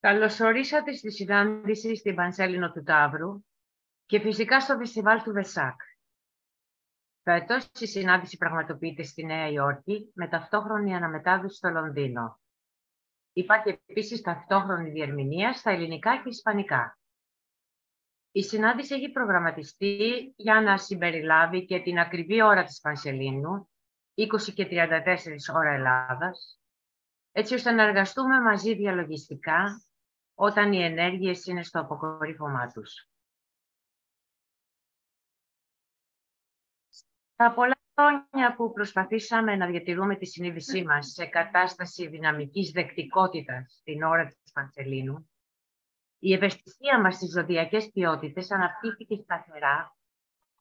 Καλωσορίσατε στη συνάντηση στην Πανσέλινο του Ταύρου και φυσικά στο φεστιβάλ του Βεσάκ. Φέτος η συνάντηση πραγματοποιείται στη Νέα Υόρκη με ταυτόχρονη αναμετάδοση στο Λονδίνο. Υπάρχει επίσης ταυτόχρονη διερμηνία στα ελληνικά και ισπανικά. Η συνάντηση έχει προγραμματιστεί για να συμπεριλάβει και την ακριβή ώρα της Πανσελίνου, 20 και 34 ώρα Ελλάδας, έτσι ώστε να εργαστούμε μαζί διαλογιστικά όταν οι ενέργειες είναι στο αποκορύφωμά τους. Τα πολλά χρόνια που προσπαθήσαμε να διατηρούμε τη συνείδησή μας σε κατάσταση δυναμικής δεκτικότητας την ώρα της Πανσελίνου, η ευαισθησία μας στις ζωδιακές ποιότητες αναπτύχθηκε σταθερά,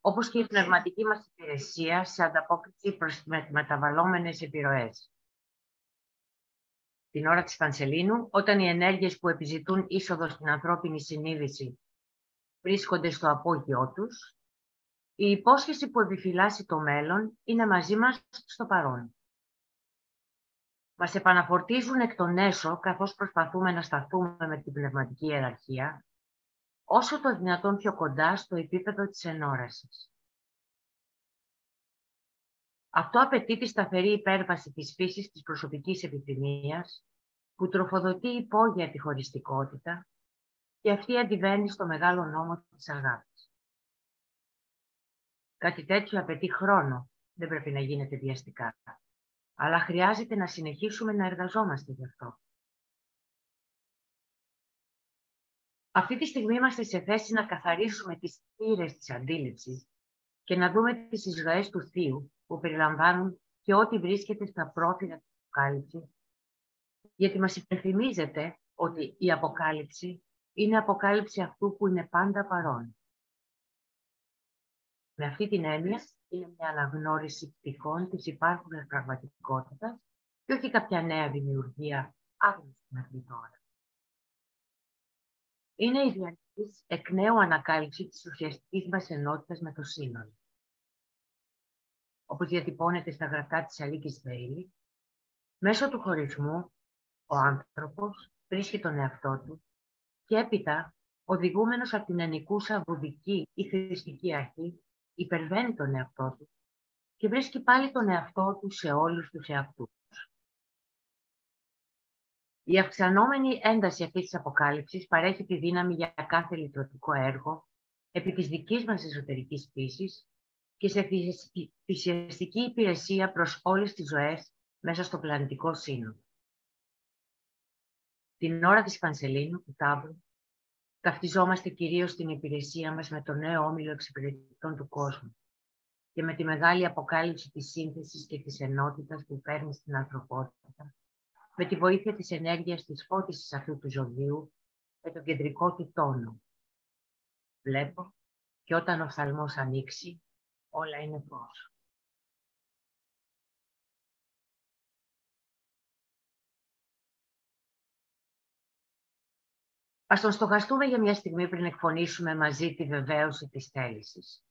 όπως και η πνευματική μας υπηρεσία σε ανταπόκριση προς μεταβαλλόμενες επιρροές την ώρα της Πανσελίνου, όταν οι ενέργειες που επιζητούν είσοδο στην ανθρώπινη συνείδηση βρίσκονται στο απόγειό τους, η υπόσχεση που επιφυλάσσει το μέλλον είναι μαζί μας στο παρόν. Μας επαναφορτίζουν εκ των έσω, καθώς προσπαθούμε να σταθούμε με την πνευματική ιεραρχία, όσο το δυνατόν πιο κοντά στο επίπεδο της ενόρασης. Αυτό απαιτεί τη σταθερή υπέρβαση της φύσης της προσωπικής επιθυμίας, που τροφοδοτεί υπόγεια τη χωριστικότητα και αυτή αντιβαίνει στο μεγάλο νόμο της αγάπης. Κάτι τέτοιο απαιτεί χρόνο, δεν πρέπει να γίνεται βιαστικά, αλλά χρειάζεται να συνεχίσουμε να εργαζόμαστε γι' αυτό. Αυτή τη στιγμή είμαστε σε θέση να καθαρίσουμε τις θύρες της αντίληψης και να δούμε τις εισρωές του Θείου που περιλαμβάνουν και ό,τι βρίσκεται στα πρόθυρα της αποκάλυψης, γιατί μας υπενθυμίζεται ότι η αποκάλυψη είναι αποκάλυψη αυτού που είναι πάντα παρόν. Με αυτή την έννοια είναι μια αναγνώριση πτυχών της υπάρχουσας πραγματικότητας και όχι κάποια νέα δημιουργία άγνωστη μέχρι τώρα. Είναι η διαρκής εκ νέου ανακάλυψη της ουσιαστικής μας ενότητας με το σύνολο όπως διατυπώνεται στα γραφτά της Αλίκης Βέιλη, μέσω του χωρισμού ο άνθρωπος βρίσκει τον εαυτό του και έπειτα, οδηγούμενος από την ενικούσα βουδική ή χρηστική αρχή, υπερβαίνει τον εαυτό του και βρίσκει πάλι τον εαυτό του σε όλους τους εαυτούς. Η αυξανόμενη ένταση αυτής της αποκάλυψης παρέχει τη δύναμη για κάθε λειτουργικό έργο επί της δικής μας εσωτερικής φύσης και σε φυσιαστική υπηρεσία προς όλες τις ζωές μέσα στο πλανητικό σύνολο. Την ώρα της Πανσελίνου, του Ταύρου, ταυτιζόμαστε κυρίως στην υπηρεσία μας με το νέο όμιλο εξυπηρετητών του κόσμου και με τη μεγάλη αποκάλυψη της σύνθεσης και της ενότητας που παίρνει στην ανθρωπότητα, με τη βοήθεια της ενέργειας της φώτισης αυτού του ζωδίου με τον κεντρικό του τόνο. Βλέπω και όταν ο θαλμός ανοίξει, όλα είναι φως. Ας τον στοχαστούμε για μια στιγμή πριν εκφωνήσουμε μαζί τη βεβαίωση της θέλησης.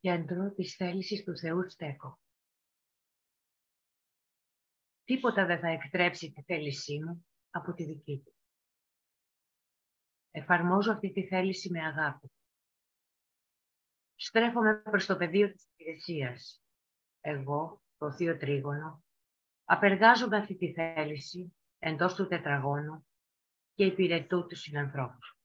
Κέντρο της θέλησης του Θεού στέκω. Τίποτα δεν θα εκτρέψει τη θέλησή μου από τη δική του. Εφαρμόζω αυτή τη θέληση με αγάπη. Στρέφομαι προς το πεδίο της υπηρεσίας. Εγώ, το Θείο Τρίγωνο, απεργάζομαι αυτή τη θέληση εντός του τετραγώνου και υπηρετού τους συνανθρώπους.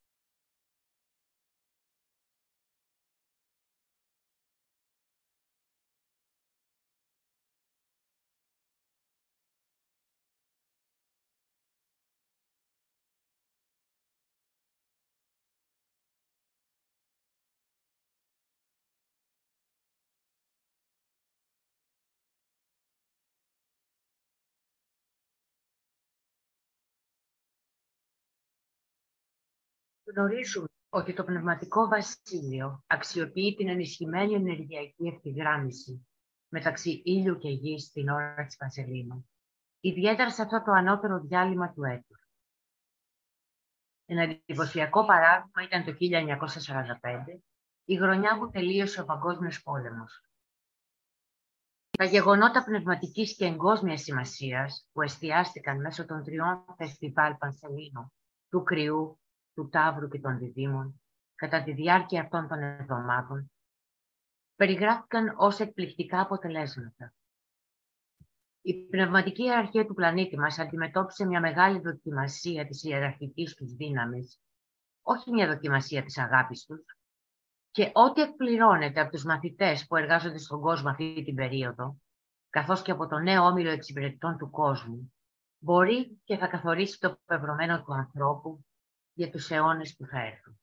Γνωρίζουμε ότι το πνευματικό βασίλειο αξιοποιεί την ενισχυμένη ενεργειακή ευθυγράμμιση μεταξύ ήλιου και γης στην ώρα της Πανσελίνου, ιδιαίτερα σε αυτό το ανώτερο διάλειμμα του έτους. Ένα εντυπωσιακό παράδειγμα ήταν το 1945, η χρονιά που τελείωσε ο Παγκόσμιος Πόλεμος. Τα γεγονότα πνευματικής και εγκόσμιας σημασίας που εστιάστηκαν μέσω των τριών φεστιβάλ Πανσελίνου, του Κρυού, του Ταύρου και των Διδήμων, κατά τη διάρκεια αυτών των εβδομάδων, περιγράφηκαν ως εκπληκτικά αποτελέσματα. Η πνευματική αρχή του πλανήτη μας αντιμετώπισε μια μεγάλη δοκιμασία της ιεραρχικής τους δύναμης, όχι μια δοκιμασία της αγάπης τους, και ό,τι εκπληρώνεται από τους μαθητές που εργάζονται στον κόσμο αυτή την περίοδο, καθώς και από το νέο όμιλο εξυπηρετητών του κόσμου, μπορεί και θα καθορίσει το πευρωμένο του ανθρώπου για τους αιώνες που θα έρθουν.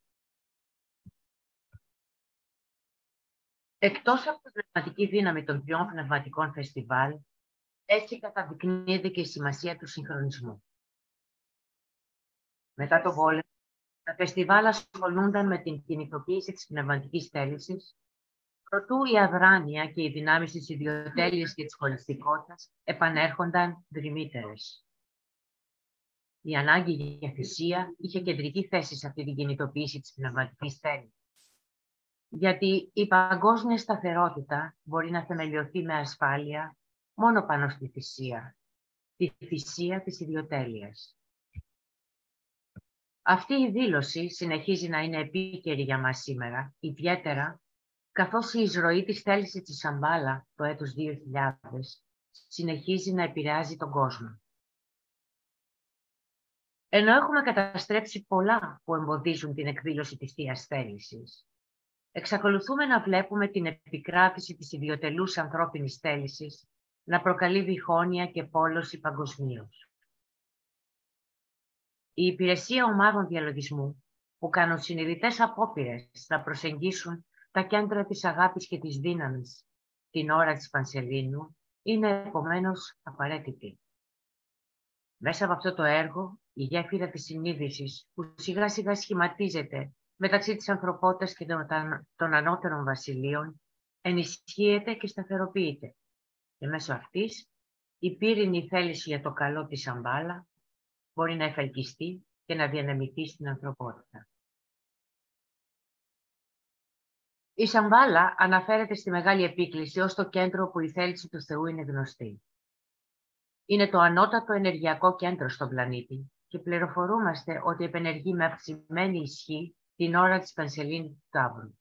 Εκτός από την πνευματική δύναμη των τριών πνευματικών φεστιβάλ, έτσι καταδεικνύεται και η σημασία του συγχρονισμού. Μετά το πόλεμο, τα φεστιβάλ ασχολούνταν με την κινητοποίηση της πνευματικής θέλησης, προτού η αδράνεια και οι δυνάμεις της ιδιοτέλειας και της χωριστικότητας επανέρχονταν δρυμύτερες. Η ανάγκη για θυσία είχε κεντρική θέση σε αυτή την κινητοποίηση της πνευματικής θέλησης. Γιατί η παγκόσμια σταθερότητα μπορεί να θεμελιωθεί με ασφάλεια μόνο πάνω στη θυσία, τη θυσία της ιδιοτέλειας. Αυτή η δήλωση συνεχίζει να είναι επίκαιρη για μας σήμερα, ιδιαίτερα καθώς η εισρωή της θέλησης της Σαμπάλα το έτος 2000 συνεχίζει να επηρεάζει τον κόσμο. Ενώ έχουμε καταστρέψει πολλά που εμποδίζουν την εκδήλωση της Θείας Θέλησης, εξακολουθούμε να βλέπουμε την επικράτηση της ιδιωτελούς ανθρώπινης θέλησης να προκαλεί διχόνοια και πόλωση παγκοσμίως. Η υπηρεσία ομάδων διαλογισμού που κάνουν συνειδητές απόπειρες να προσεγγίσουν τα κέντρα της αγάπης και της δύναμης την ώρα της Πανσελίνου είναι επομένως απαραίτητη. Μέσα από αυτό το έργο, η γέφυρα της συνείδησης που σιγά σιγά σχηματίζεται μεταξύ της ανθρωπότητας και των ανώτερων βασιλείων ενισχύεται και σταθεροποιείται. Και μέσω αυτής η πύρινη θέληση για το καλό της αμπάλα μπορεί να εφελκυστεί και να διανεμηθεί στην ανθρωπότητα. Η Σαμβάλα αναφέρεται στη Μεγάλη Επίκληση ως το κέντρο που η θέληση του Θεού είναι γνωστή. Είναι το ανώτατο ενεργειακό κέντρο στον πλανήτη και πληροφορούμαστε ότι επενεργεί με αυξημένη ισχύ την ώρα της Πανσελίνη του Ταύρου.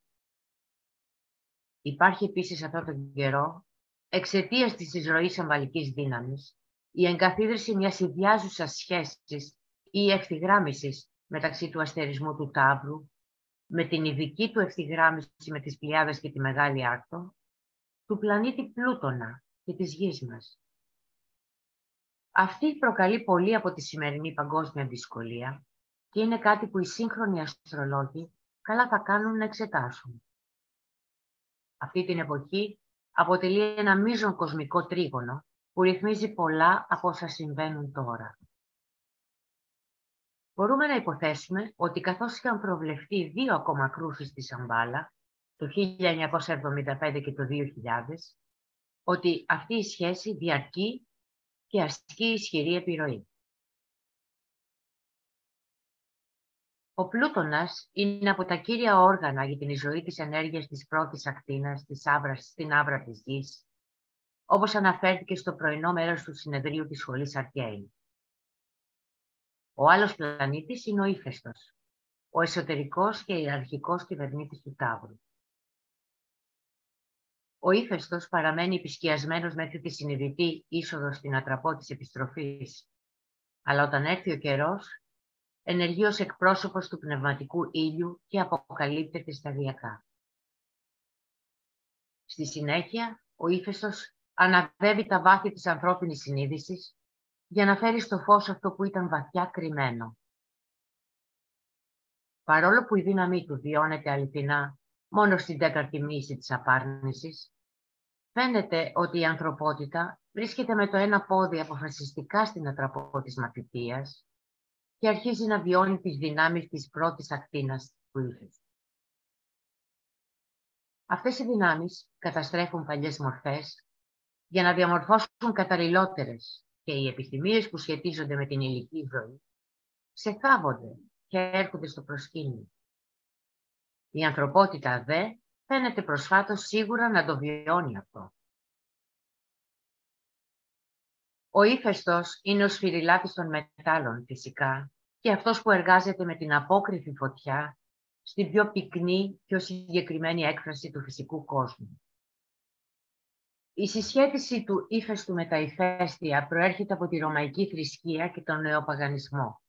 Υπάρχει επίσης αυτό τον καιρό, εξαιτίας της εισρωής αμβαλικής δύναμης, η εγκαθίδρυση μιας ιδιάζουσας σχέσης ή ευθυγράμμισης μεταξύ του αστερισμού του Ταύρου, με την ειδική του ευθυγράμμιση με τις Πλιάδες και τη Μεγάλη Άρτο, του πλανήτη Πλούτονα και της γης μας. Αυτή προκαλεί πολύ από τη σημερινή παγκόσμια δυσκολία και είναι κάτι που οι σύγχρονοι αστρολόγοι καλά θα κάνουν να εξετάσουν. Αυτή την εποχή αποτελεί ένα μείζον κοσμικό τρίγωνο που ρυθμίζει πολλά από όσα συμβαίνουν τώρα. Μπορούμε να υποθέσουμε ότι καθώς είχαν προβλεφθεί δύο ακόμα κρούσεις στη Σαμπάλα, το 1975 και το 2000, ότι αυτή η σχέση διαρκεί και ασκεί ισχυρή επιρροή. Ο πλούτονας είναι από τα κύρια όργανα για την ζωή της ενέργειας της πρώτης ακτίνας της άβρας, στην άβρα της γης, όπως αναφέρθηκε στο πρωινό μέρος του συνεδρίου της Σχολής Αρκέη. Ο άλλος πλανήτης είναι ο ύφεστος, ο εσωτερικός και ιεραρχικός κυβερνήτης του Ταύρου. Ο ύφεστος παραμένει επισκιασμένος μέχρι τη συνειδητή είσοδος στην ατραπό της επιστροφής, αλλά όταν έρθει ο καιρός, ενεργεί ως εκπρόσωπος του πνευματικού ήλιου και αποκαλύπτεται σταδιακά. Στη συνέχεια, ο ύφεστος αναβεύει τα βάθη της ανθρώπινης συνείδησης για να φέρει στο φως αυτό που ήταν βαθιά κρυμμένο. Παρόλο που η δύναμή του βιώνεται αληθινά μόνο στην τέταρτη μίση της απάρνησης, φαίνεται ότι η ανθρωπότητα βρίσκεται με το ένα πόδι αποφασιστικά στην ατραπό της μαθητείας και αρχίζει να βιώνει τις δυνάμεις της πρώτης ακτίνας του ύφους. Αυτές οι δυνάμεις καταστρέφουν παλιές μορφές για να διαμορφώσουν καταλληλότερες και οι επιθυμίες που σχετίζονται με την ηλική ζωή ξεθάβονται και έρχονται στο προσκήνιο. Η ανθρωπότητα δε φαίνεται προσφάτως σίγουρα να το βιώνει αυτό. Ο ύφεστος είναι ο σφυριλάτης των μετάλλων φυσικά και αυτός που εργάζεται με την απόκριφη φωτιά στην πιο πυκνή, πιο συγκεκριμένη έκφραση του φυσικού κόσμου. Η συσχέτιση του ύφεστου με τα ηφαίστεια προέρχεται από τη ρωμαϊκή θρησκεία και τον νεοπαγανισμό,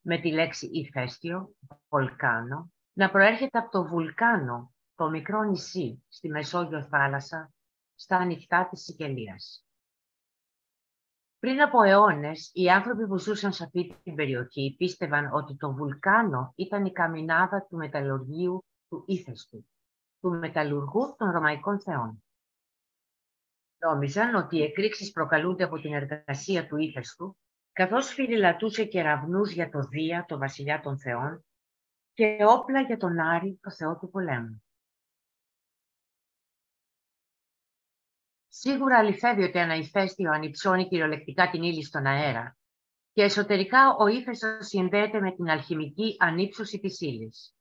με τη λέξη ηφαίστειο, βολκάνο, να προέρχεται από το βουλκάνο, το μικρό νησί στη Μεσόγειο θάλασσα, στα ανοιχτά της Σικελίας. Πριν από αιώνες, οι άνθρωποι που ζούσαν σε αυτή την περιοχή πίστευαν ότι το βουλκάνο ήταν η καμινάδα του μεταλλουργίου του ύφεστου, του μεταλλουργού των Ρωμαϊκών θεών. Νόμιζαν ότι οι εκρήξεις προκαλούνται από την εργασία του ύφεστου, καθώς φυλιλατούσε κεραυνούς για το Δία, το βασιλιά των θεών, και όπλα για τον Άρη, το θεό του πολέμου. Σίγουρα αληθεύει ότι ένα ηφαίστειο ανυψώνει κυριολεκτικά την ύλη στον αέρα και εσωτερικά ο ύφεστος συνδέεται με την αλχημική ανύψωση της ύλης.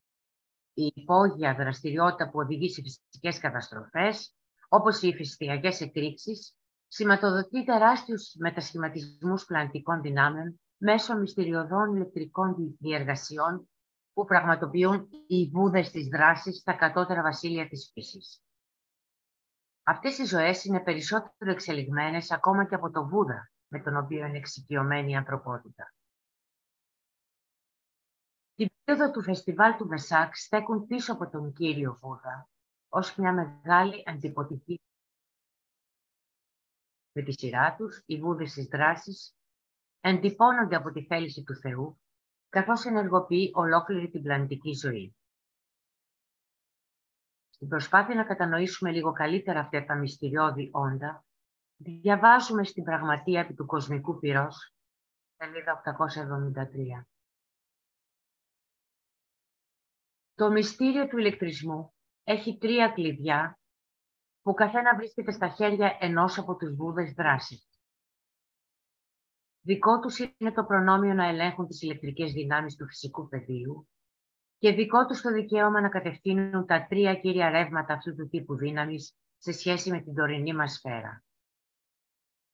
Η υπόγεια δραστηριότητα που οδηγεί σε φυσικές καταστροφές, όπως οι ηφαιστειακές εκρήξεις, σηματοδοτεί τεράστιους μετασχηματισμούς πλανητικών δυνάμεων μέσω μυστηριωδών ηλεκτρικών διεργασιών που πραγματοποιούν οι βούδες της δράσης στα κατώτερα βασίλεια της φύσης. Αυτές οι ζωές είναι περισσότερο εξελιγμένες ακόμα και από το Βούδα, με τον οποίο είναι εξοικειωμένη η ανθρωπότητα. Την περίοδο του φεστιβάλ του Βεσάκ στέκουν πίσω από τον κύριο Βούδα, ως μια μεγάλη αντιποτική. Με τη σειρά τους, οι βούδες της δράσης εντυπώνονται από τη θέληση του Θεού, καθώς ενεργοποιεί ολόκληρη την πλανητική ζωή. Στην προσπάθεια να κατανοήσουμε λίγο καλύτερα αυτά τα μυστηριώδη όντα, διαβάζουμε στην πραγματεία επί του κοσμικού πυρός, σελίδα 873. Το μυστήριο του ηλεκτρισμού έχει τρία κλειδιά που καθένα βρίσκεται στα χέρια ενός από τους βούδες δράσης. Δικό τους είναι το προνόμιο να ελέγχουν τις ηλεκτρικές δυνάμεις του φυσικού πεδίου και δικό τους το δικαίωμα να κατευθύνουν τα τρία κύρια ρεύματα αυτού του τύπου δύναμης σε σχέση με την τωρινή μας σφαίρα.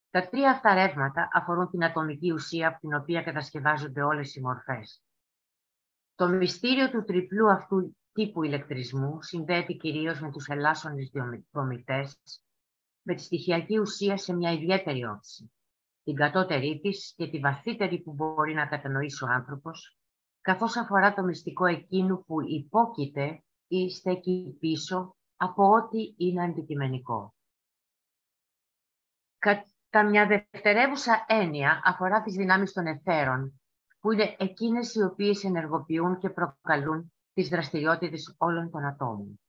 Τα τρία αυτά ρεύματα αφορούν την ατομική ουσία από την οποία κατασκευάζονται όλες οι μορφές. Το μυστήριο του τριπλού αυτού τύπου ηλεκτρισμού συνδέεται κυρίως με τους ελάσσονες δομητές, με τη στοιχειακή ουσία σε μια ιδιαίτερη όψη, την κατώτερή της και τη βαθύτερη που μπορεί να κατανοήσει ο άνθρωπος, καθώς αφορά το μυστικό εκείνου που υπόκειται ή στέκει πίσω από ό,τι είναι αντικειμενικό. Κατά μια δευτερεύουσα έννοια αφορά τις δυνάμεις των εθέρων, που είναι εκείνες οι οποίες ενεργοποιούν και προκαλούν τις δραστηριότητες όλων των ατόμων.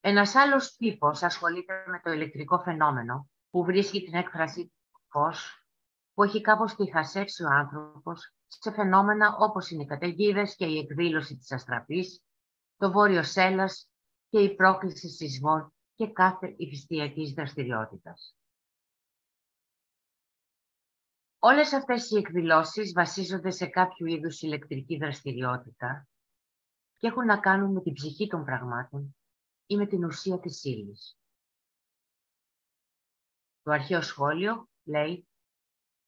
Ένας άλλος τύπος ασχολείται με το ηλεκτρικό φαινόμενο που βρίσκει την έκφραση φως, που έχει κάπως τυχασέψει ο άνθρωπος σε φαινόμενα όπως είναι οι καταιγίδες και η εκδήλωση της αστραπής, το βόρειο σέλας και η πρόκληση σεισμών και κάθε ηφιστιακής δραστηριότητας. Όλες αυτές οι εκδηλώσεις βασίζονται σε κάποιο είδους ηλεκτρική δραστηριότητα και έχουν να κάνουν με την ψυχή των πραγμάτων ή με την ουσία της ύλης. Το αρχαίο σχόλιο λέει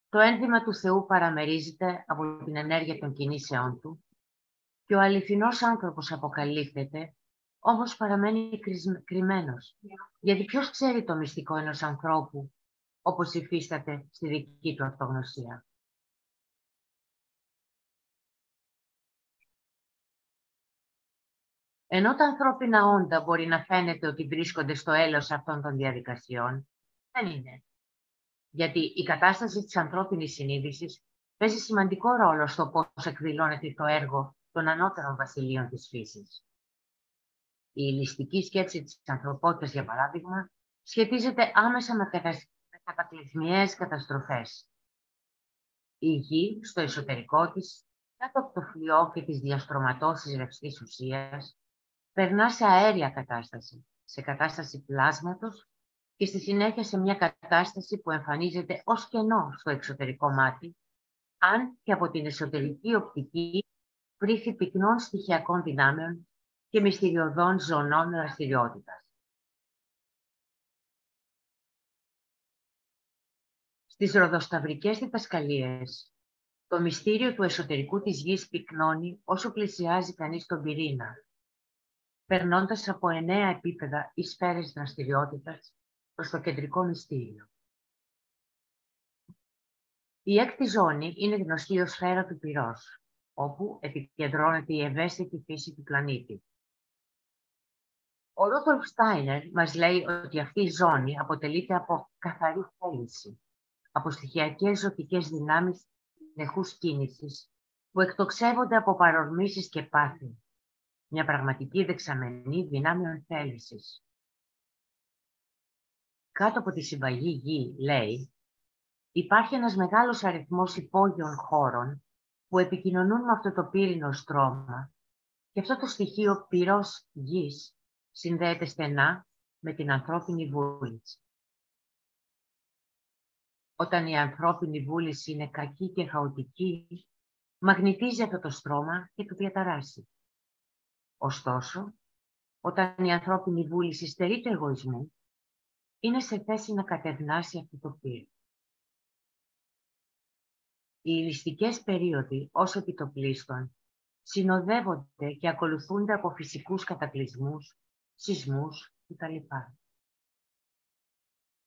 το ένδυμα του Θεού παραμερίζεται από την ενέργεια των κινήσεών του και ο αληθινός άνθρωπος αποκαλύπτεται, όμως παραμένει κρυμμένος. Γιατί ποιος ξέρει το μυστικό ενός ανθρώπου, όπως υφίσταται στη δική του αυτογνωσία; Ενώ τα ανθρώπινα όντα μπορεί να φαίνεται ότι βρίσκονται στο έλος αυτών των διαδικασιών, δεν είναι γιατί η κατάσταση της ανθρώπινης συνείδησης παίζει σημαντικό ρόλο στο πώς εκδηλώνεται το έργο των ανώτερων βασιλείων της φύσης. Η ληστική σκέψη της ανθρωπότητας, για παράδειγμα, σχετίζεται άμεσα με κατακλυσμιαίες καταστροφές. Η γη στο εσωτερικό της, κάτω από το φλοιό και τις διαστρωματώσεις ρευστής ουσίας, περνά σε αέρια κατάσταση, σε κατάσταση πλάσματος και στη συνέχεια σε μια κατάσταση που εμφανίζεται ως κενό στο εξωτερικό μάτι, αν και από την εσωτερική οπτική πρίθει πυκνών στοιχειακών δυνάμεων και μυστηριωδών ζωνών δραστηριότητας. Στις ροδοσταυρικές διδασκαλίες, το μυστήριο του εσωτερικού της γης πυκνώνει όσο πλησιάζει κανείς τον πυρήνα, περνώντας από εννέα επίπεδα ή σφαίρες δραστηριότητας προς το κεντρικό μυστήριο. Η έκτη ζώνη είναι γνωστή ως σφαίρα του πυρός, όπου επικεντρώνεται η ευαίσθητη φύση του πλανήτη. Ο Ρούτολφ Στάινερ μας λέει ότι αυτή η ζώνη αποτελείται από καθαρή θέληση, από στοιχειακές ζωτικές δυνάμεις συνεχούς κίνησης, που εκτοξεύονται από παρορμήσεις και πάθη, μια πραγματική δεξαμενή δυνάμεων θέλησης. Κάτω από τη συμπαγή γη, λέει, υπάρχει ένας μεγάλος αριθμός υπόγειων χώρων που επικοινωνούν με αυτό το πύρινο στρώμα και αυτό το στοιχείο πυρός γης συνδέεται στενά με την ανθρώπινη βούληση. Όταν η ανθρώπινη βούληση είναι κακή και χαοτική, μαγνητίζει αυτό το στρώμα και το διαταράσει. Ωστόσο, όταν η ανθρώπινη βούληση στερεί του εγωισμού, είναι σε θέση να κατευνάσει αυτό το πύργο. Οι ηλιστικές περίοδοι ως επιτοπλίστων συνοδεύονται και ακολουθούνται από φυσικούς κατακλυσμούς, σεισμούς κτλ.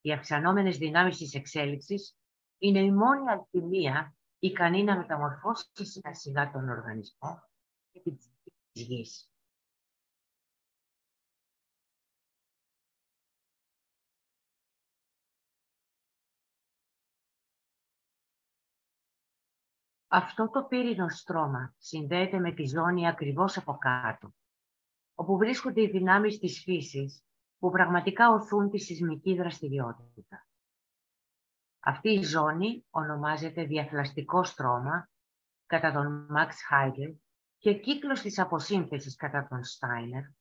Οι αυξανόμενες δυνάμεις της εξέλιξης είναι η μόνη αλχημία ικανή να μεταμορφώσει σιγά σιγά τον οργανισμό και την ψυχή της γης. Αυτό το πύρινο στρώμα συνδέεται με τη ζώνη ακριβώς από κάτω, όπου βρίσκονται οι δυνάμεις της φύσης που πραγματικά οθούν τη σεισμική δραστηριότητα. Αυτή η ζώνη ονομάζεται διαφλαστικό στρώμα κατά τον Max Heidel και κύκλος της αποσύνθεσης κατά τον Steiner,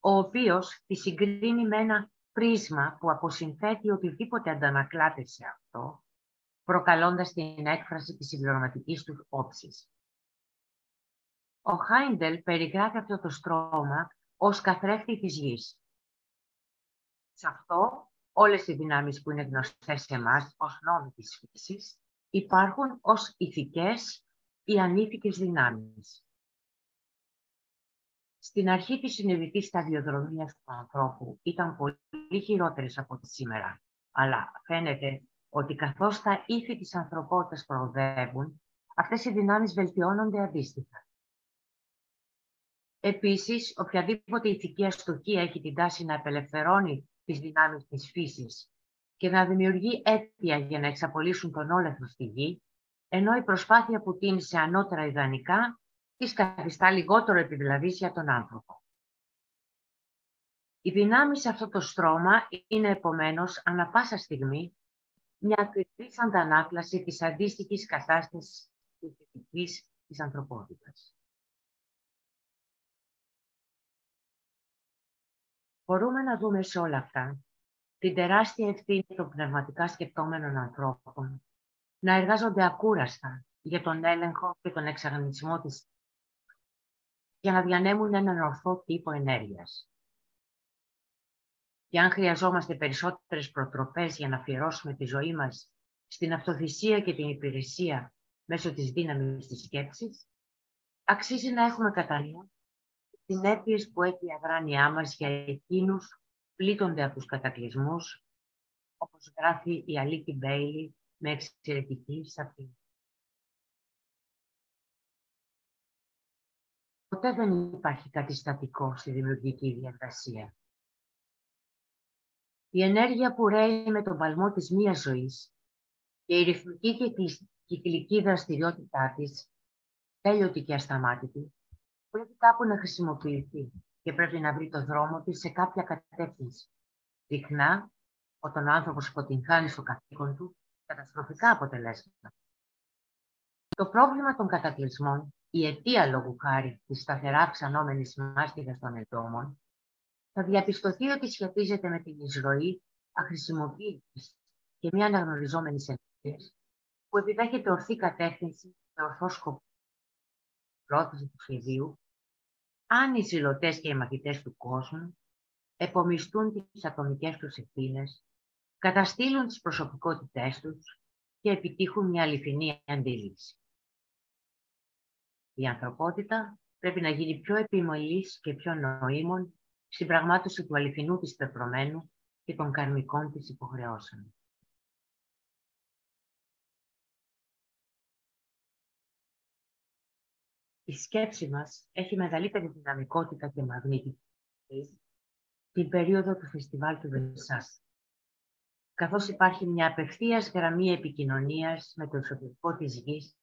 ο οποίος τη συγκρίνει με ένα πρίσμα που αποσυνθέτει οτιδήποτε αντανακλάται σε αυτό προκαλώντας την έκφραση της συμπληρωματικής του όψης. Ο Χάιντελ περιγράφει αυτό το στρώμα ως καθρέφτη της γης. Σε αυτό, όλες οι δυνάμεις που είναι γνωστές σε εμάς ως νόμοι της φύσης υπάρχουν ως ηθικές ή ανήθικες δυνάμεις. Στην αρχή της συνειδητής σταδιοδρομίας του ανθρώπου ήταν πολύ χειρότερες από τη σήμερα, αλλά φαίνεται ότι καθώς τα ήθη της ανθρωπότητας προοδεύουν, αυτές οι δυνάμεις βελτιώνονται αντίστοιχα. Επίσης, οποιαδήποτε ηθική αστοχία έχει την τάση να απελευθερώνει τις δυνάμεις της φύσης και να δημιουργεί αίτια για να εξαπολύσουν τον όλεθρο στη γη, ενώ η προσπάθεια που τίνει σε ανώτερα ιδανικά της καθιστά λιγότερο επιβλαβής για τον άνθρωπο. Οι δυνάμεις σε αυτό το στρώμα είναι επομένως ανα πάσα στιγμή μια ακριβής αντανάκλαση της αντίστοιχης κατάστασης της δυτικής της ανθρωπότητας. Μπορούμε να δούμε σε όλα αυτά την τεράστια ευθύνη των πνευματικά σκεπτόμενων ανθρώπων να εργάζονται ακούραστα για τον έλεγχο και τον εξαγνισμό της για να διανέμουν έναν ορθό τύπο ενέργειας. Και αν χρειαζόμαστε περισσότερες προτροπές για να αφιερώσουμε τη ζωή μας στην αυτοθυσία και την υπηρεσία μέσω της δύναμης της σκέψης, αξίζει να έχουμε κατά νου συνέπειες που έχει η αδράνειά μας για εκείνους που πλήττονται από τους κατακλυσμούς, όπως γράφει η Αλίκη Μπέιλι με εξαιρετική σαφή. Ποτέ δεν υπάρχει κάτι στατικό στη δημιουργική διαδικασία. Η ενέργεια που ρέει με τον παλμό της μίας ζωής και η ρυθμική και κυκλική δραστηριότητά της, τέλειωτη και ασταμάτητη, πρέπει κάπου να χρησιμοποιηθεί και πρέπει να βρει το δρόμο της σε κάποια κατεύθυνση. Συχνά, όταν ο άνθρωπος αποτυγχάνει στο καθήκον του, καταστροφικά αποτελέσματα. Το πρόβλημα των κατακλυσμών, η αιτία λόγου χάρη της σταθερά αυξανόμενης μάστιγας των εντόμων, θα διαπιστωθεί ότι σχετίζεται με την εισρωή αχρησιμοποίησης και μια αναγνωριζόμενης ενέργεια που επιδέχεται ορθή κατεύθυνση με ορθό σκοπό. Πρόθεση του σχεδίου, αν οι ζηλωτέ και οι μαθητές του κόσμου επομιστούν τις ατομικές τους ευθύνες, καταστήλουν τις προσωπικότητές τους και επιτύχουν μια αληθινή αντίληψη. Η ανθρωπότητα πρέπει να γίνει πιο επιμελής και πιο νοήμων στην πραγμάτωση του αληθινού της πεπρωμένου και των καρμικών της υποχρεώσεων. Η σκέψη μας έχει μεγαλύτερη δυναμικότητα και μαγνήτικη την περίοδο του φεστιβάλ του Βερσάς, καθώς υπάρχει μια απευθείας γραμμή επικοινωνίας με το εσωτερικό της γης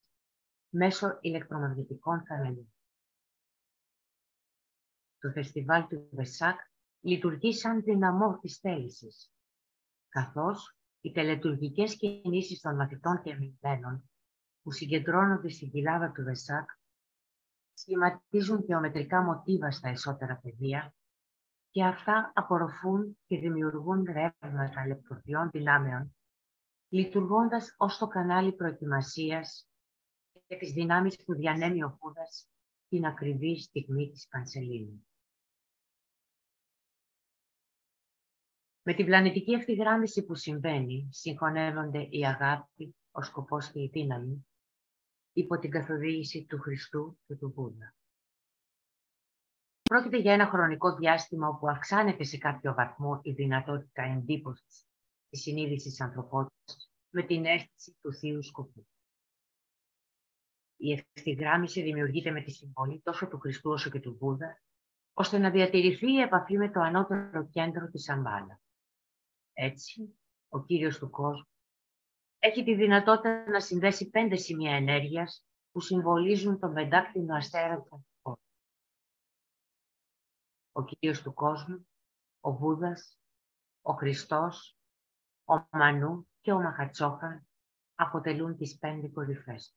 μέσω ηλεκτρομαγνητικών θαλαμίων. Το φεστιβάλ του Βεσάκ λειτουργεί σαν δυναμό της θέλησης, καθώς οι τελετουργικές κινήσεις των μαθητών και εμειγμένων που συγκεντρώνονται στην κοιλάδα του Βεσάκ σχηματίζουν γεωμετρικά μοτίβα στα εσώτερα πεδία και αυτά απορροφούν και δημιουργούν ρεύματα λεπτοδιών δυνάμεων, λειτουργώντας ως το κανάλι προετοιμασίας για τις δυνάμεις που διανέμει ο Φούδας την ακριβή στιγμή της Πανσελίνου. Με την πλανητική ευθυγράμμιση που συμβαίνει, συγχωνεύονται η αγάπη, ο σκοπός και η δύναμη, υπό την καθοδήγηση του Χριστού και του Βούδα. Πρόκειται για ένα χρονικό διάστημα όπου αυξάνεται σε κάποιο βαθμό η δυνατότητα εντύπωσης της συνείδησης ανθρωπότητας με την αίσθηση του θείου σκοπού. Η ευθυγράμμιση δημιουργείται με τη συμβολή τόσο του Χριστού όσο και του Βούδα, ώστε να διατηρηθεί η επαφή με το ανώτερο κέντρο της Αμπάλα. Έτσι, ο Κύριος του κόσμου έχει τη δυνατότητα να συνδέσει πέντε σημεία ενέργειας που συμβολίζουν τον πεντάκτηνο αστέρα του ανθρώπου. Ο Κύριος του κόσμου, ο Βούδας, ο Χριστός, ο Μανού και ο Μαχατσόχαν αποτελούν τις πέντε κορυφές.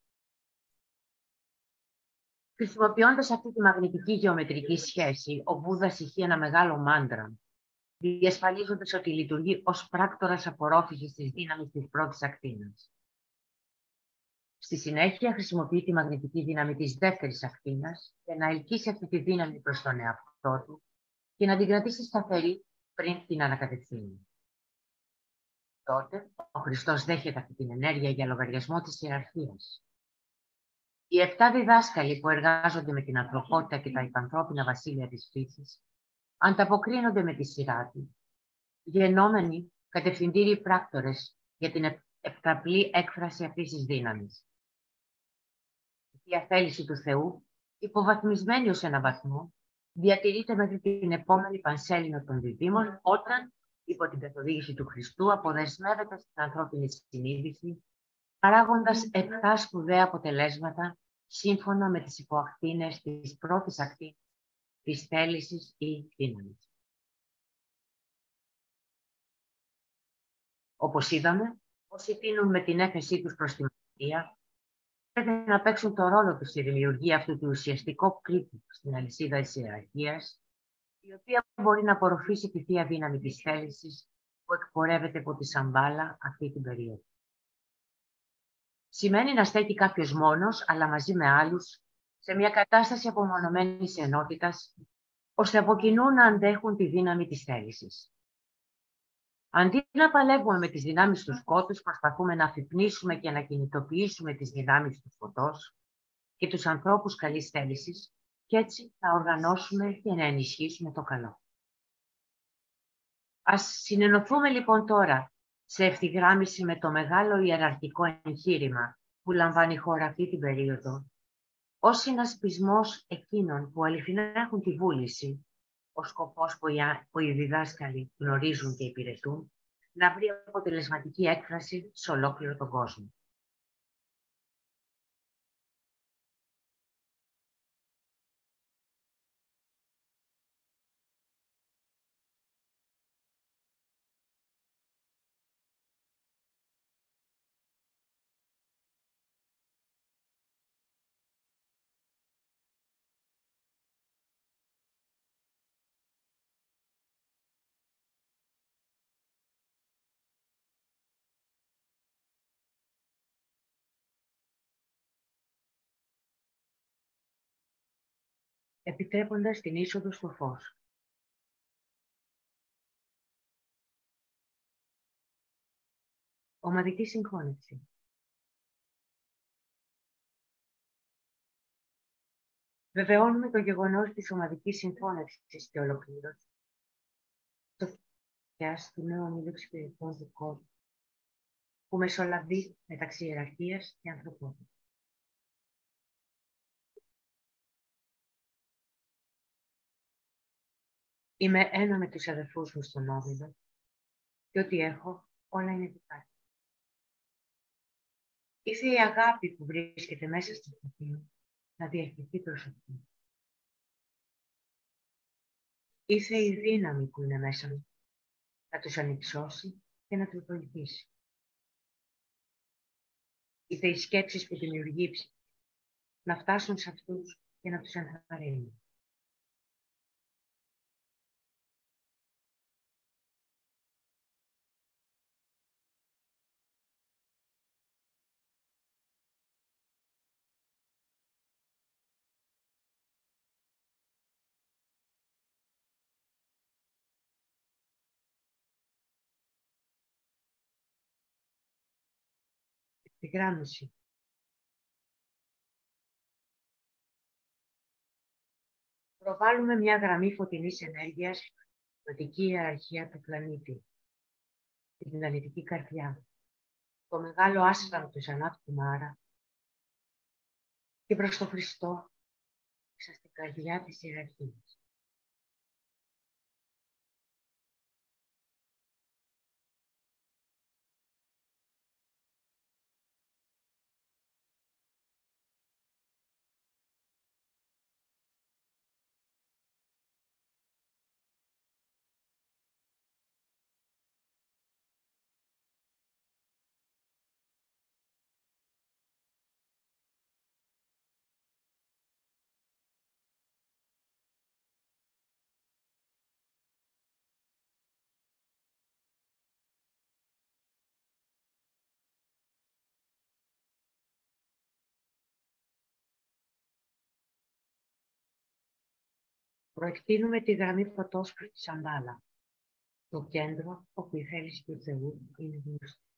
Χρησιμοποιώντας αυτή τη μαγνητική γεωμετρική σχέση, ο Βούδας ηχεί ένα μεγάλο μάντρα διασφαλίζοντας ότι λειτουργεί ως πράκτορας απορρόφησης της δύναμης της πρώτης ακτίνας. Στη συνέχεια χρησιμοποιεί τη μαγνητική δύναμη της δεύτερης ακτίνας για να ελκύσει αυτή τη δύναμη προς τον εαυτό του και να την κρατήσει σταθερή πριν την ανακατευθύνει. Τότε ο Χριστός δέχεται αυτή την ενέργεια για λογαριασμό της ιεραρχίας. Οι εφτά διδάσκαλοι που εργάζονται με την ανθρωπότητα και τα υπανθρώπινα βασίλεια της φύσης ανταποκρίνονται με τη σειρά τους, γενόμενοι κατευθυντήριοι πράκτορες για την επταπλή έκφραση αυτής της δύναμης. Η διαθέληση του Θεού, υποβαθμισμένη ως ένα βαθμό, διατηρείται μέχρι την επόμενη πανσέλινο των διδήμων, όταν, υπό την καθοδήγηση του Χριστού, αποδεσμεύεται στην ανθρώπινη συνείδηση, παράγοντας επτά σπουδαία αποτελέσματα σύμφωνα με τις υποακτίνες της πρώτης ακτίνης της θέλησης ή δύναμης. Όπως είδαμε, όσοι τίνουν με την έφεσή τους προς τη μαθητεία, πρέπει να παίξουν το ρόλο τους στη δημιουργία αυτού του ουσιαστικού κρίκου στην αλυσίδα της ιεραρχίας, η οποία μπορεί να απορροφήσει τη θεία δύναμη της θέλησης που εκπορεύεται από τη Σαμπάλα αυτή την περίοδο. Σημαίνει να στέκει κάποιος μόνος, αλλά μαζί με άλλους, σε μια κατάσταση απομονωμένης ενότητας, ώστε από κοινού να αντέχουν τη δύναμη της θέλησης. Αντί να παλεύουμε με τις δυνάμεις του σκότους, προσπαθούμε να αφυπνίσουμε και να κινητοποιήσουμε τις δυνάμεις του φωτός και τους ανθρώπους καλής θέλησης και έτσι να οργανώσουμε και να ενισχύσουμε το καλό. Ας συνενωθούμε λοιπόν τώρα σε ευθυγράμμιση με το μεγάλο ιεραρχικό εγχείρημα που λαμβάνει η χώρα αυτή την περίοδο ως συνασπισμός εκείνων που αληθινά έχουν τη βούληση, ο σκοπός που οι διδάσκαλοι γνωρίζουν και υπηρετούν, να βρει αποτελεσματική έκφραση σε ολόκληρο τον κόσμο. Επιτρέποντας την είσοδο στο φως. Ομαδική συγχώνευση. Βεβαιώνουμε το γεγονός της ομαδικής συγχώνευσης και ολοκλήρωσης το του νέου ομίλου εξυπηρετών δικών που μεσολαβεί μεταξύ ιεραρχίας και ανθρωπότητας. Είμαι ένα με τους αδερφούς μου στον Όμιλο και ό,τι έχω όλα είναι δικά Ήρθε η αγάπη που βρίσκεται μέσα στο μου να διαχειριστεί προσωπική. Ήρθε η δύναμη που είναι μέσα μου να τους ανυψώσει και να τους βοηθήσει. Ήρθε οι σκέψεις που δημιουργεί να φτάσουν σε αυτούς και να τους ενθαρρύνει. Γράμμιση. Προβάλλουμε μια γραμμή φωτεινής ενέργειας δοτική ιεραρχία του πλανήτη, την πλανητική καρδιά, το μεγάλο άστραμ του Ζανάτ Κουμάρα και προς τον Χριστό, στην καρδιά της ιεραρχίας. Προεκτείνουμε τη γραμμή φωτός προς τη σαντάλα. Το κέντρο όπου η θέληση του Θεού είναι γνωστή.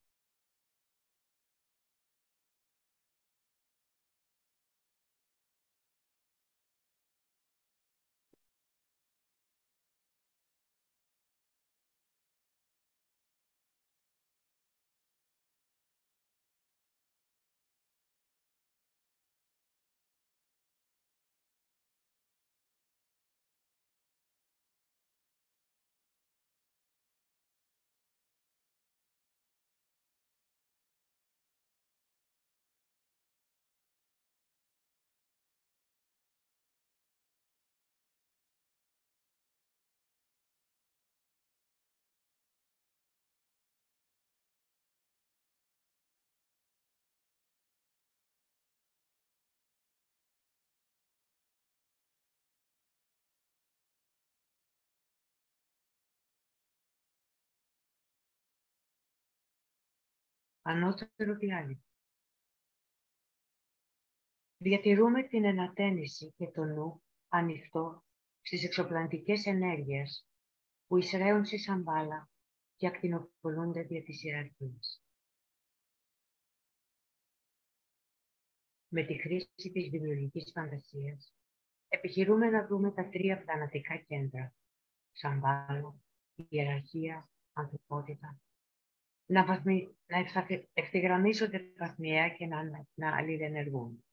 Ανώτερο διάλειμμα. Διατηρούμε την ενατένιση και το νου ανοιχτό στις εξωπλανητικές ενέργειες που εισραίουν σε σαμπάλα και ακτινοπολούνται δια της ιεραρχίας. Με τη χρήση της δημιουργικής φαντασίας, επιχειρούμε να δούμε τα τρία πλανατικά κέντρα, σαμπάλα, ιεραρχία, ανθρωπότητα να, βαθμι... να ευθυγραμμίζονται βαθμιαία και να, να αλληλενεργούν.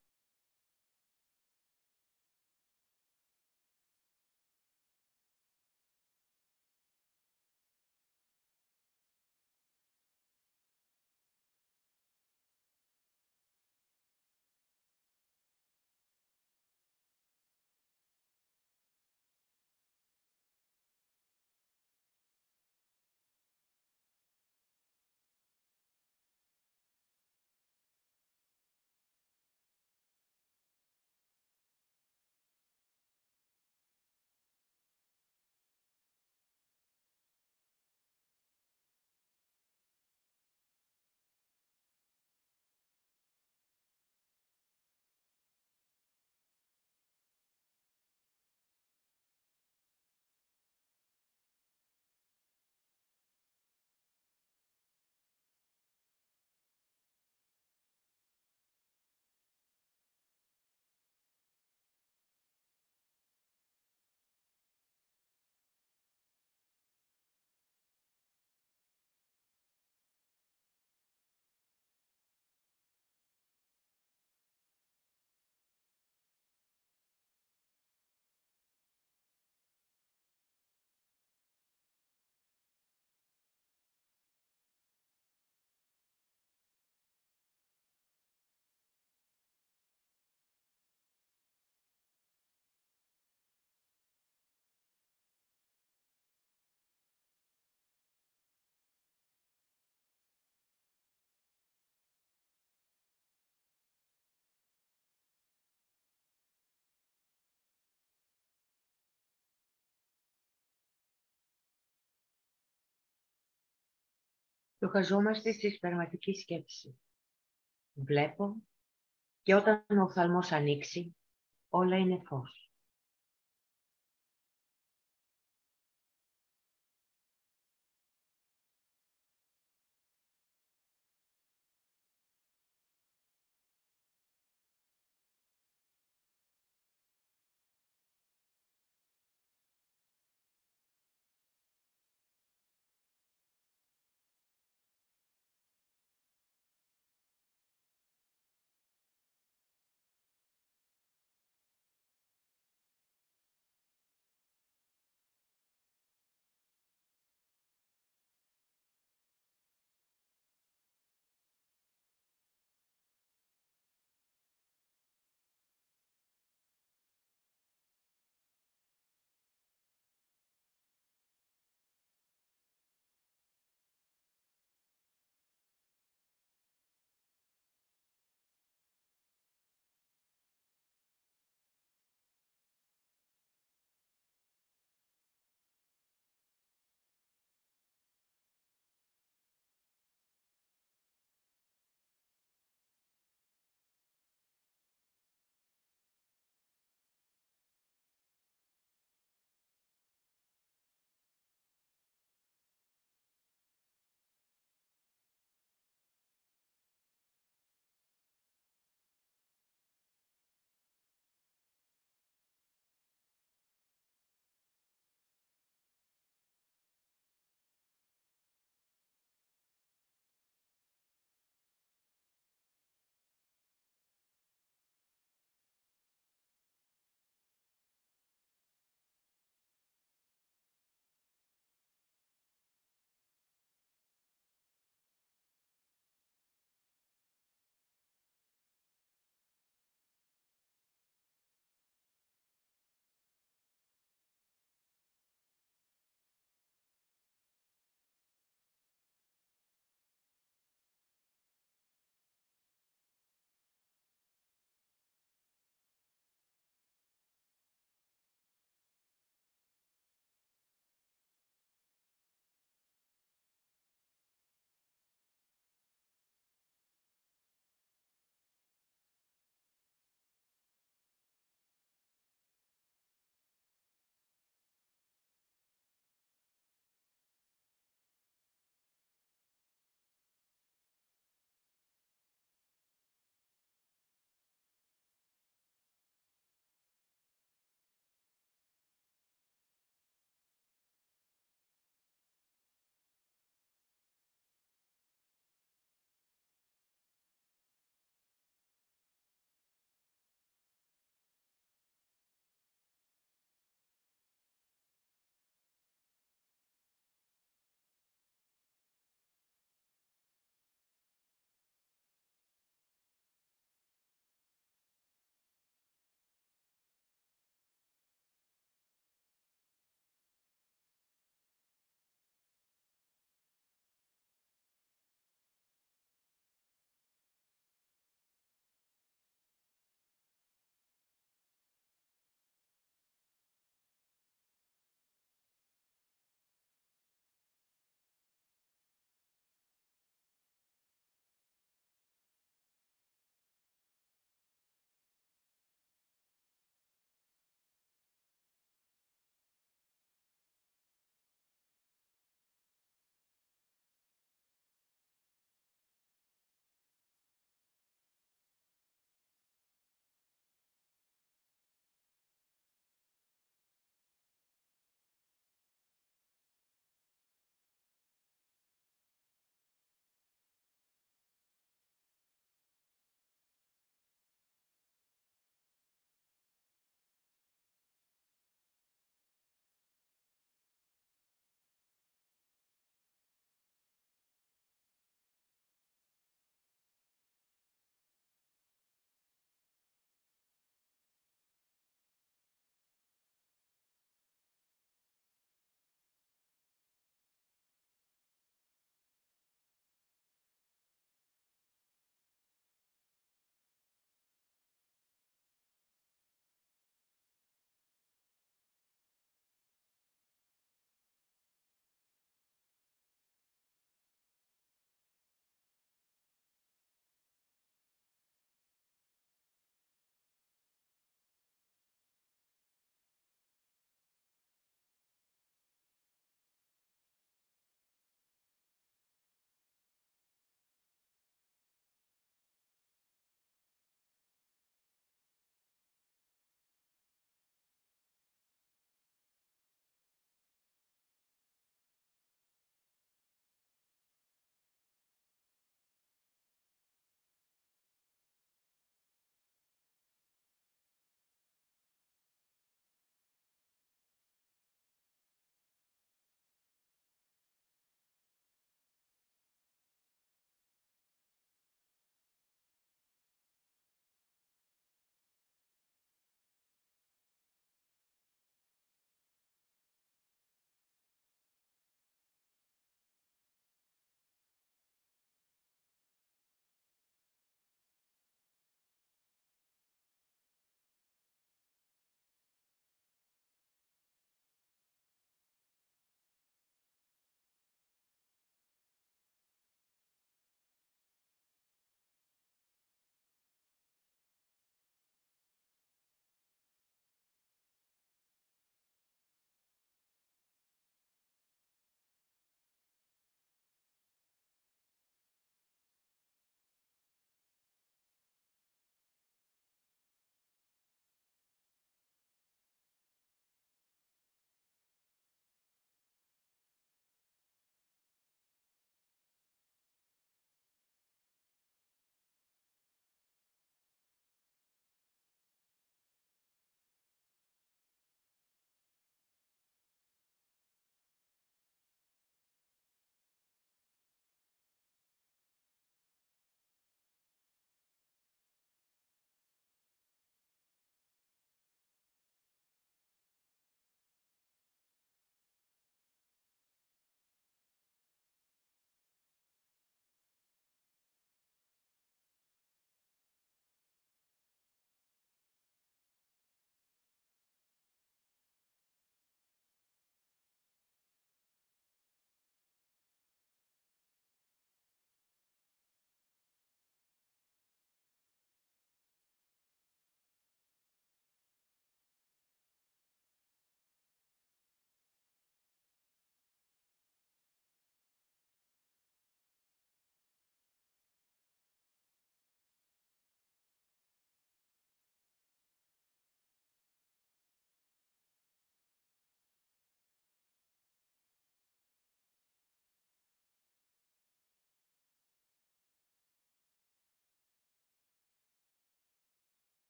Στοχαζόμαστε στη σπερματική σκέψη. Βλέπω και όταν ο οφθαλμός ανοίξει, όλα είναι φως.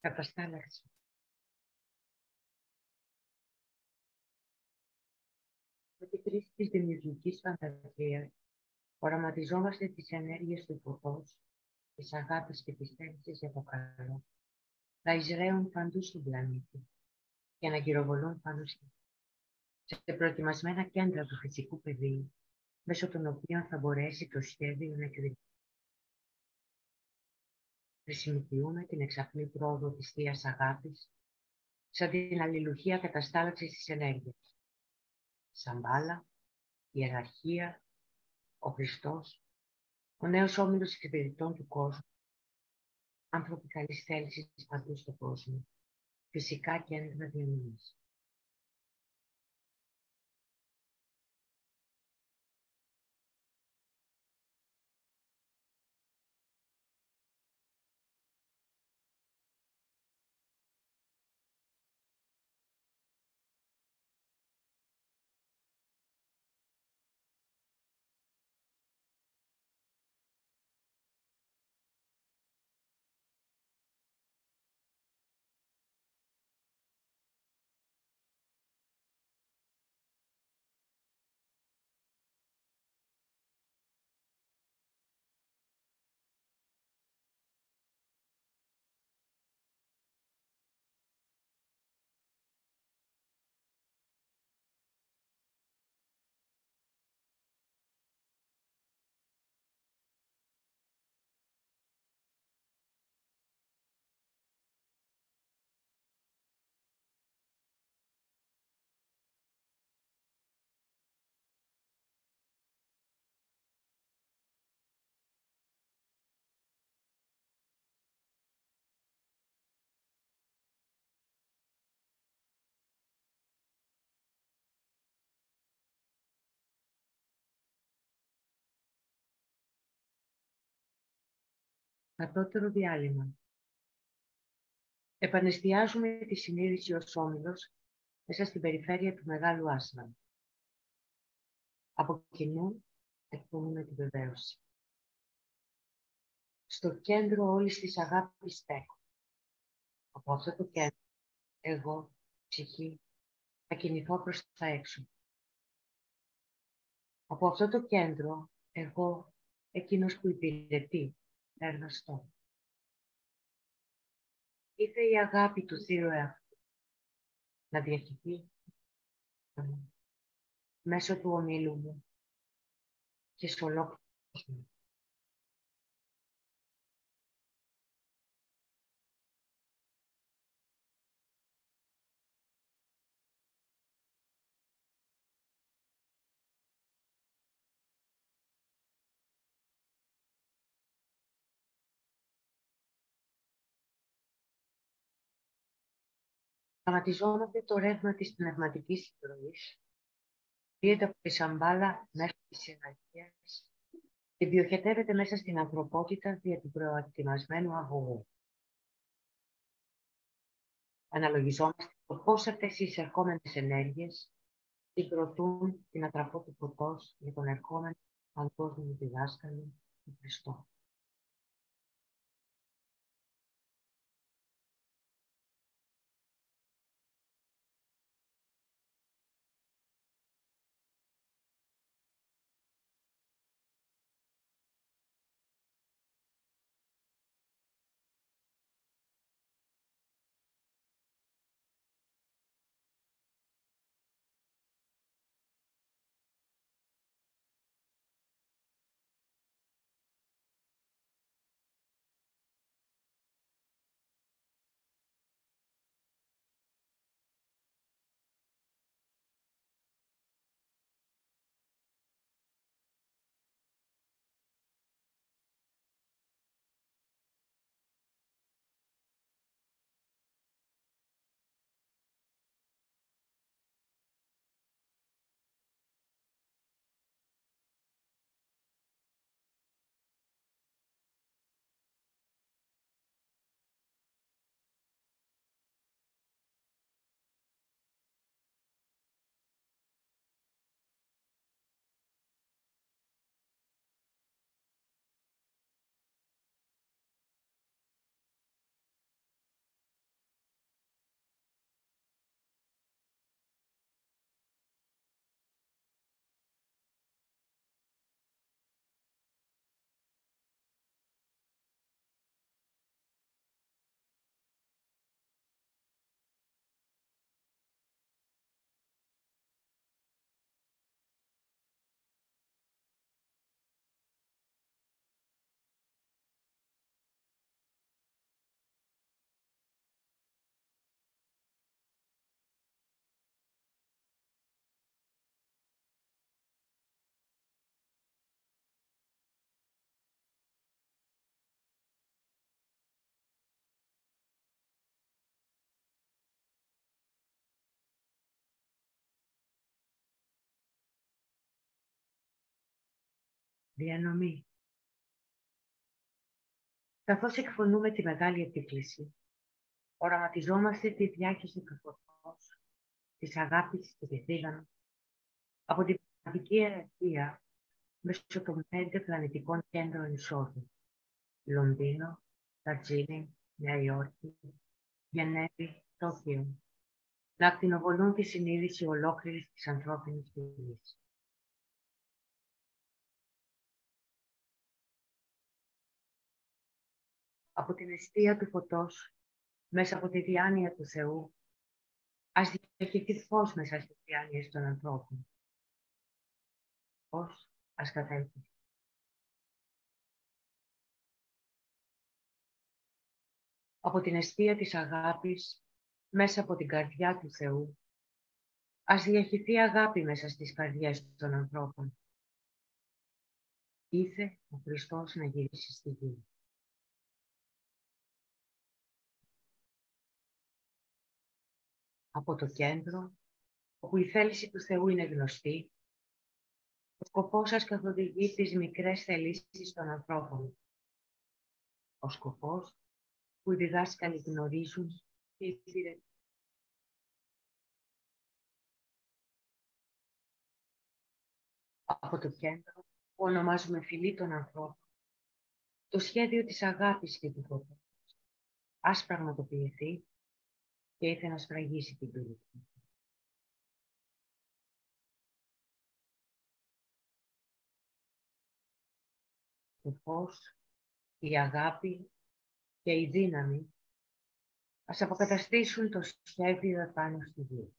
Καταστάλαξη. Με τη κρίση της δημιουργικής φαντασίας, οραματιζόμαστε τις ενέργειες του φωτός, της αγάπης και της θέλησης για το καλό, να εισραίουν παντού στον πλανήτη και να γυροβολούν πάνω σε προετοιμασμένα κέντρα του φυσικού πεδίου, μέσω των οποίων θα μπορέσει το σχέδιο να εκδηλώσει. Χρησιμοποιούμε την εξαπλή πρόοδο της Θείας Αγάπης σαν την αλληλουχία καταστάλαξης της ενέργειας. Σαμπάλα, ιεραρχία, ο Χριστός, ο νέος όμιλος εξυπηρετών του κόσμου, άνθρωποι καλής θέλησης παντού στον κόσμο, φυσικά και ένδυνα διαμονής. Κατώτερο διάλειμμα. Επανεστιάζουμε τη συνείδηση ως όμιλος μέσα στην περιφέρεια του Μεγάλου Άσβαν. Από κοινού εκπονούμε τη βεβαίωση. Στο κέντρο όλης της αγάπης στέκω. Από αυτό το κέντρο, εγώ, ψυχή, θα κινηθώ προς τα έξω. Από αυτό το κέντρο, εγώ, εκείνος που υπηρετεί, εργαστώ. Ήρθε η αγάπη του θύρου εαυτού. Να διαχειριστεί μέσω του ομίλου μου. Και στο ολόκληρο Πραγματιζόμαστε το ρεύμα της πνευματικής συντροφής, πήρεται από τη σαμπάλα μέσα της ιεραρχίας και διοχετεύεται μέσα στην ανθρωπότητα δια του προετοιμασμένου αγωγού. Αναλογιζόμαστε το πώς αυτές οι εισερχόμενες ενέργειες συγκροτούν την ατραπό του φωτός για τον ερχόμενο παγκόσμιο διδάσκαλο του Χριστό. Διανομή. Καθώς εκφωνούμε τη μεγάλη επίκληση, οραματιζόμαστε τη διάχυση του φωτός, της αγάπης και της δύναμης, από την πραγματική ιεραρχία μέσω των πέντε πλανητικών κέντρων εισόδου. Λονδίνο, Ταρτζίνη, Νέα Υόρκη, Γενέβη, Τόκιο, να ακτινοβολούν τη συνείδηση ολόκληρης της ανθρώπινης φυλής. Από την αιστεία του φωτός, μέσα από τη διάνοια του Θεού, ας διαχειριστεί φως μέσα στις διάνοιες των ανθρώπων. Φως ας κατέλθει. Από την αιστεία της αγάπης, μέσα από την καρδιά του Θεού, ας διαχειριστεί αγάπη μέσα στις καρδιές των ανθρώπων. Ήθε ο Χριστός να γυρίσει στη γη. Από το κέντρο, όπου η θέληση του Θεού είναι γνωστή, ο σκοπός σας καθοδηγεί τις μικρές θελήσεις των ανθρώπων. Ο σκοπός που οι διδάσκαλοι γνωρίζουν και Από το κέντρο που ονομάζουμε φιλή των ανθρώπων, το σχέδιο της αγάπης και του φωτός. Ας πραγματοποιηθεί και ήθελε να σφραγίσει την πύλη Το φως, η αγάπη και η δύναμη ας αποκαταστήσουν το σχέδιο επάνω στη γη.